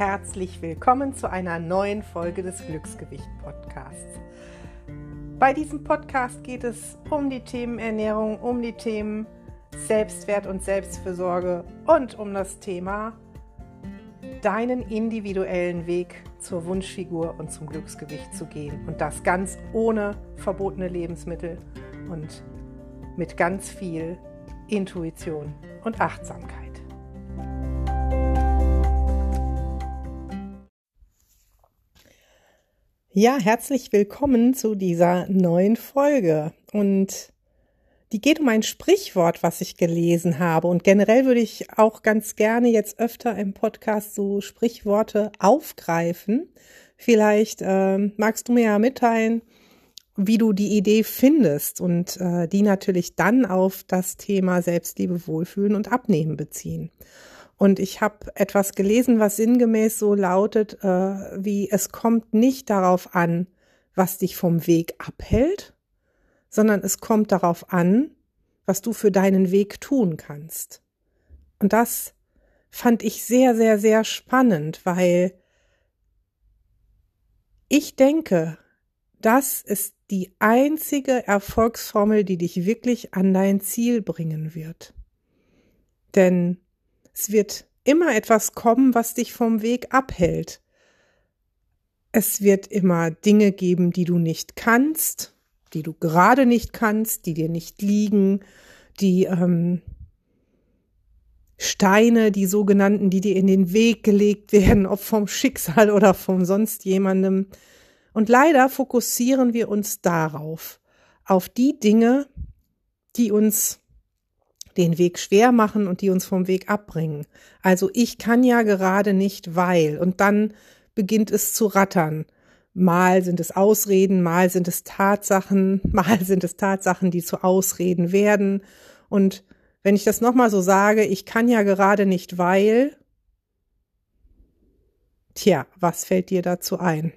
herzlich willkommen zu einer neuen Folge des Glücksgewicht Podcasts. Bei diesem Podcast geht es um die Themen Ernährung, um die Themen Selbstwert und Selbstfürsorge und um das Thema deinen individuellen Weg zur Wunschfigur und zum Glücksgewicht zu gehen. Und das ganz ohne verbotene Lebensmittel und mit ganz viel Intuition und Achtsamkeit. Ja, herzlich willkommen zu dieser neuen Folge. Und die geht um ein Sprichwort, was ich gelesen habe. Und generell würde ich auch ganz gerne jetzt öfter im Podcast so Sprichworte aufgreifen. Vielleicht äh, magst du mir ja mitteilen, wie du die Idee findest und äh, die natürlich dann auf das Thema Selbstliebe, Wohlfühlen und Abnehmen beziehen. Und ich habe etwas gelesen, was sinngemäß so lautet, äh, wie es kommt nicht darauf an, was dich vom Weg abhält, sondern es kommt darauf an, was du für deinen Weg tun kannst. Und das fand ich sehr, sehr, sehr spannend, weil ich denke, das ist die einzige Erfolgsformel, die dich wirklich an dein Ziel bringen wird. Denn es wird immer etwas kommen, was dich vom Weg abhält. Es wird immer Dinge geben, die du nicht kannst, die du gerade nicht kannst, die dir nicht liegen, die ähm, Steine, die sogenannten, die dir in den Weg gelegt werden, ob vom Schicksal oder vom sonst jemandem. Und leider fokussieren wir uns darauf, auf die Dinge, die uns den Weg schwer machen und die uns vom Weg abbringen. Also ich kann ja gerade nicht, weil. Und dann beginnt es zu rattern. Mal sind es Ausreden, mal sind es Tatsachen, mal sind es Tatsachen, die zu Ausreden werden. Und wenn ich das nochmal so sage, ich kann ja gerade nicht, weil, tja, was fällt dir dazu ein?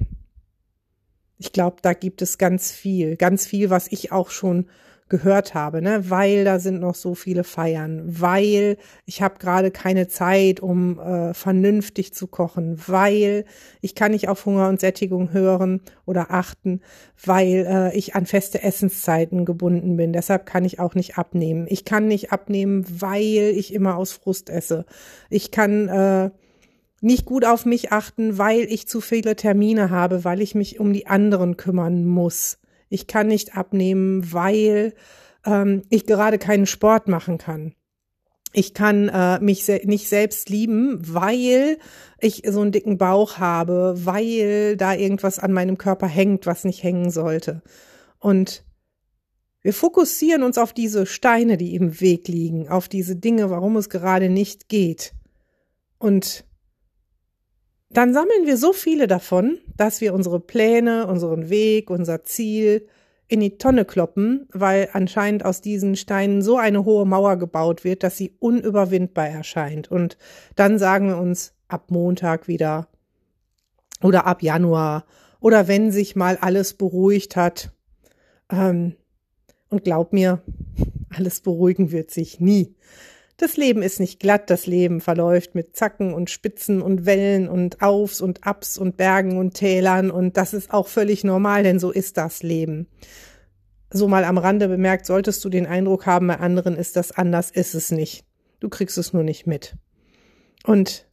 Ich glaube, da gibt es ganz viel, ganz viel, was ich auch schon gehört habe, ne? weil da sind noch so viele Feiern, weil ich habe gerade keine Zeit, um äh, vernünftig zu kochen, weil ich kann nicht auf Hunger und Sättigung hören oder achten, weil äh, ich an feste Essenszeiten gebunden bin. Deshalb kann ich auch nicht abnehmen. Ich kann nicht abnehmen, weil ich immer aus Frust esse. Ich kann äh, nicht gut auf mich achten, weil ich zu viele Termine habe, weil ich mich um die anderen kümmern muss ich kann nicht abnehmen, weil ähm, ich gerade keinen Sport machen kann. Ich kann äh, mich se nicht selbst lieben, weil ich so einen dicken Bauch habe, weil da irgendwas an meinem Körper hängt, was nicht hängen sollte. Und wir fokussieren uns auf diese Steine, die im Weg liegen, auf diese Dinge, warum es gerade nicht geht. Und dann sammeln wir so viele davon, dass wir unsere Pläne, unseren Weg, unser Ziel in die Tonne kloppen, weil anscheinend aus diesen Steinen so eine hohe Mauer gebaut wird, dass sie unüberwindbar erscheint. Und dann sagen wir uns ab Montag wieder oder ab Januar oder wenn sich mal alles beruhigt hat. Ähm, und glaub mir, alles beruhigen wird sich nie. Das Leben ist nicht glatt, das Leben verläuft mit Zacken und Spitzen und Wellen und Aufs und Abs und Bergen und Tälern und das ist auch völlig normal, denn so ist das Leben. So mal am Rande bemerkt, solltest du den Eindruck haben, bei anderen ist das anders, ist es nicht. Du kriegst es nur nicht mit. Und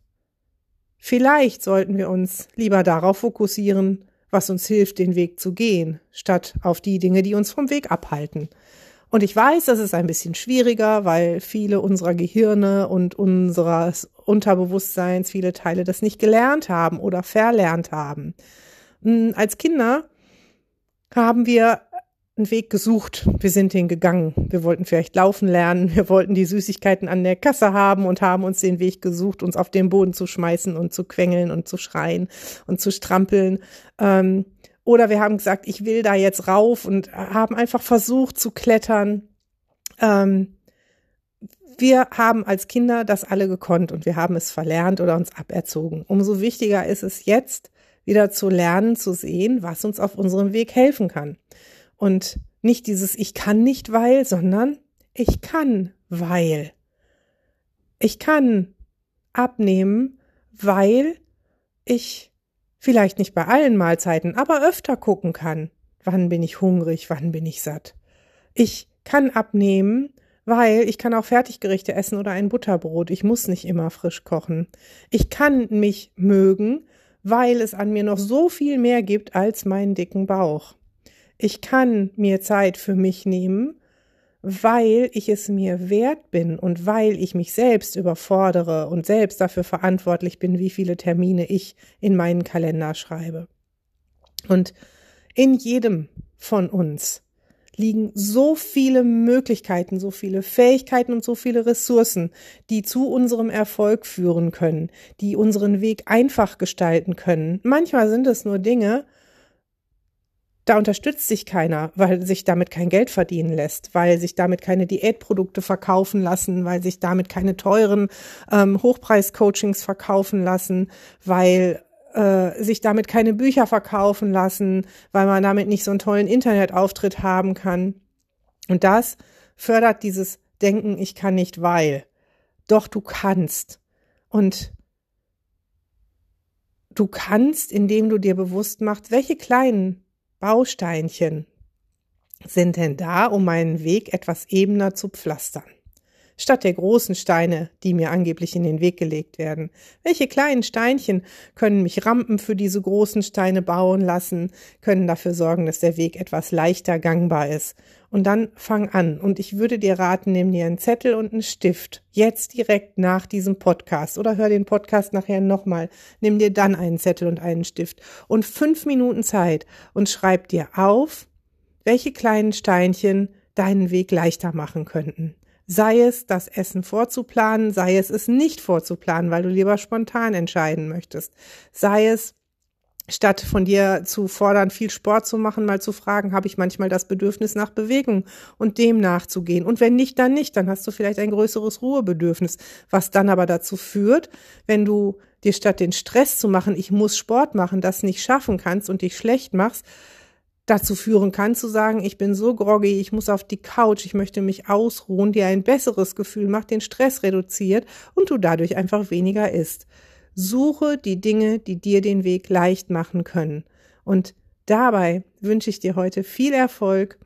vielleicht sollten wir uns lieber darauf fokussieren, was uns hilft, den Weg zu gehen, statt auf die Dinge, die uns vom Weg abhalten. Und ich weiß, das ist ein bisschen schwieriger, weil viele unserer Gehirne und unseres Unterbewusstseins, viele Teile das nicht gelernt haben oder verlernt haben. Hm, als Kinder haben wir einen Weg gesucht. Wir sind den gegangen. Wir wollten vielleicht laufen lernen. Wir wollten die Süßigkeiten an der Kasse haben und haben uns den Weg gesucht, uns auf den Boden zu schmeißen und zu quengeln und zu schreien und zu strampeln. Ähm, oder wir haben gesagt, ich will da jetzt rauf und haben einfach versucht zu klettern. Ähm, wir haben als Kinder das alle gekonnt und wir haben es verlernt oder uns aberzogen. Umso wichtiger ist es jetzt, wieder zu lernen, zu sehen, was uns auf unserem Weg helfen kann. Und nicht dieses Ich kann nicht, weil, sondern ich kann, weil. Ich kann abnehmen, weil ich vielleicht nicht bei allen Mahlzeiten, aber öfter gucken kann. Wann bin ich hungrig, wann bin ich satt? Ich kann abnehmen, weil ich kann auch Fertiggerichte essen oder ein Butterbrot. Ich muss nicht immer frisch kochen. Ich kann mich mögen, weil es an mir noch so viel mehr gibt als meinen dicken Bauch. Ich kann mir Zeit für mich nehmen, weil ich es mir wert bin und weil ich mich selbst überfordere und selbst dafür verantwortlich bin, wie viele Termine ich in meinen Kalender schreibe. Und in jedem von uns liegen so viele Möglichkeiten, so viele Fähigkeiten und so viele Ressourcen, die zu unserem Erfolg führen können, die unseren Weg einfach gestalten können. Manchmal sind es nur Dinge, da unterstützt sich keiner, weil sich damit kein Geld verdienen lässt, weil sich damit keine Diätprodukte verkaufen lassen, weil sich damit keine teuren ähm, Hochpreis-Coachings verkaufen lassen, weil äh, sich damit keine Bücher verkaufen lassen, weil man damit nicht so einen tollen Internetauftritt haben kann. Und das fördert dieses Denken, ich kann nicht, weil. Doch du kannst. Und du kannst, indem du dir bewusst machst, welche kleinen Bausteinchen sind denn da, um meinen Weg etwas ebener zu pflastern? Statt der großen Steine, die mir angeblich in den Weg gelegt werden. Welche kleinen Steinchen können mich Rampen für diese großen Steine bauen lassen, können dafür sorgen, dass der Weg etwas leichter gangbar ist. Und dann fang an. Und ich würde dir raten, nimm dir einen Zettel und einen Stift. Jetzt direkt nach diesem Podcast oder hör den Podcast nachher nochmal. Nimm dir dann einen Zettel und einen Stift und fünf Minuten Zeit und schreib dir auf, welche kleinen Steinchen deinen Weg leichter machen könnten. Sei es, das Essen vorzuplanen, sei es, es nicht vorzuplanen, weil du lieber spontan entscheiden möchtest. Sei es, statt von dir zu fordern, viel Sport zu machen, mal zu fragen, habe ich manchmal das Bedürfnis nach Bewegung und dem nachzugehen. Und wenn nicht, dann nicht, dann hast du vielleicht ein größeres Ruhebedürfnis, was dann aber dazu führt, wenn du dir statt den Stress zu machen, ich muss Sport machen, das nicht schaffen kannst und dich schlecht machst, dazu führen kann, zu sagen, ich bin so groggy, ich muss auf die Couch, ich möchte mich ausruhen, dir ein besseres Gefühl macht, den Stress reduziert und du dadurch einfach weniger isst. Suche die Dinge, die dir den Weg leicht machen können. Und dabei wünsche ich dir heute viel Erfolg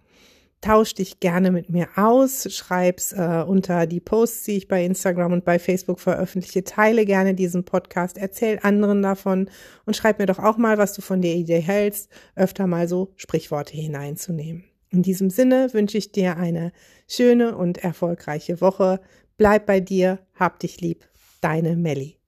tausch dich gerne mit mir aus, schreib's äh, unter die Posts, die ich bei Instagram und bei Facebook veröffentliche, teile gerne diesen Podcast, erzähl anderen davon und schreib mir doch auch mal, was du von der Idee hältst, öfter mal so Sprichworte hineinzunehmen. In diesem Sinne wünsche ich dir eine schöne und erfolgreiche Woche. Bleib bei dir, hab dich lieb, deine Melli.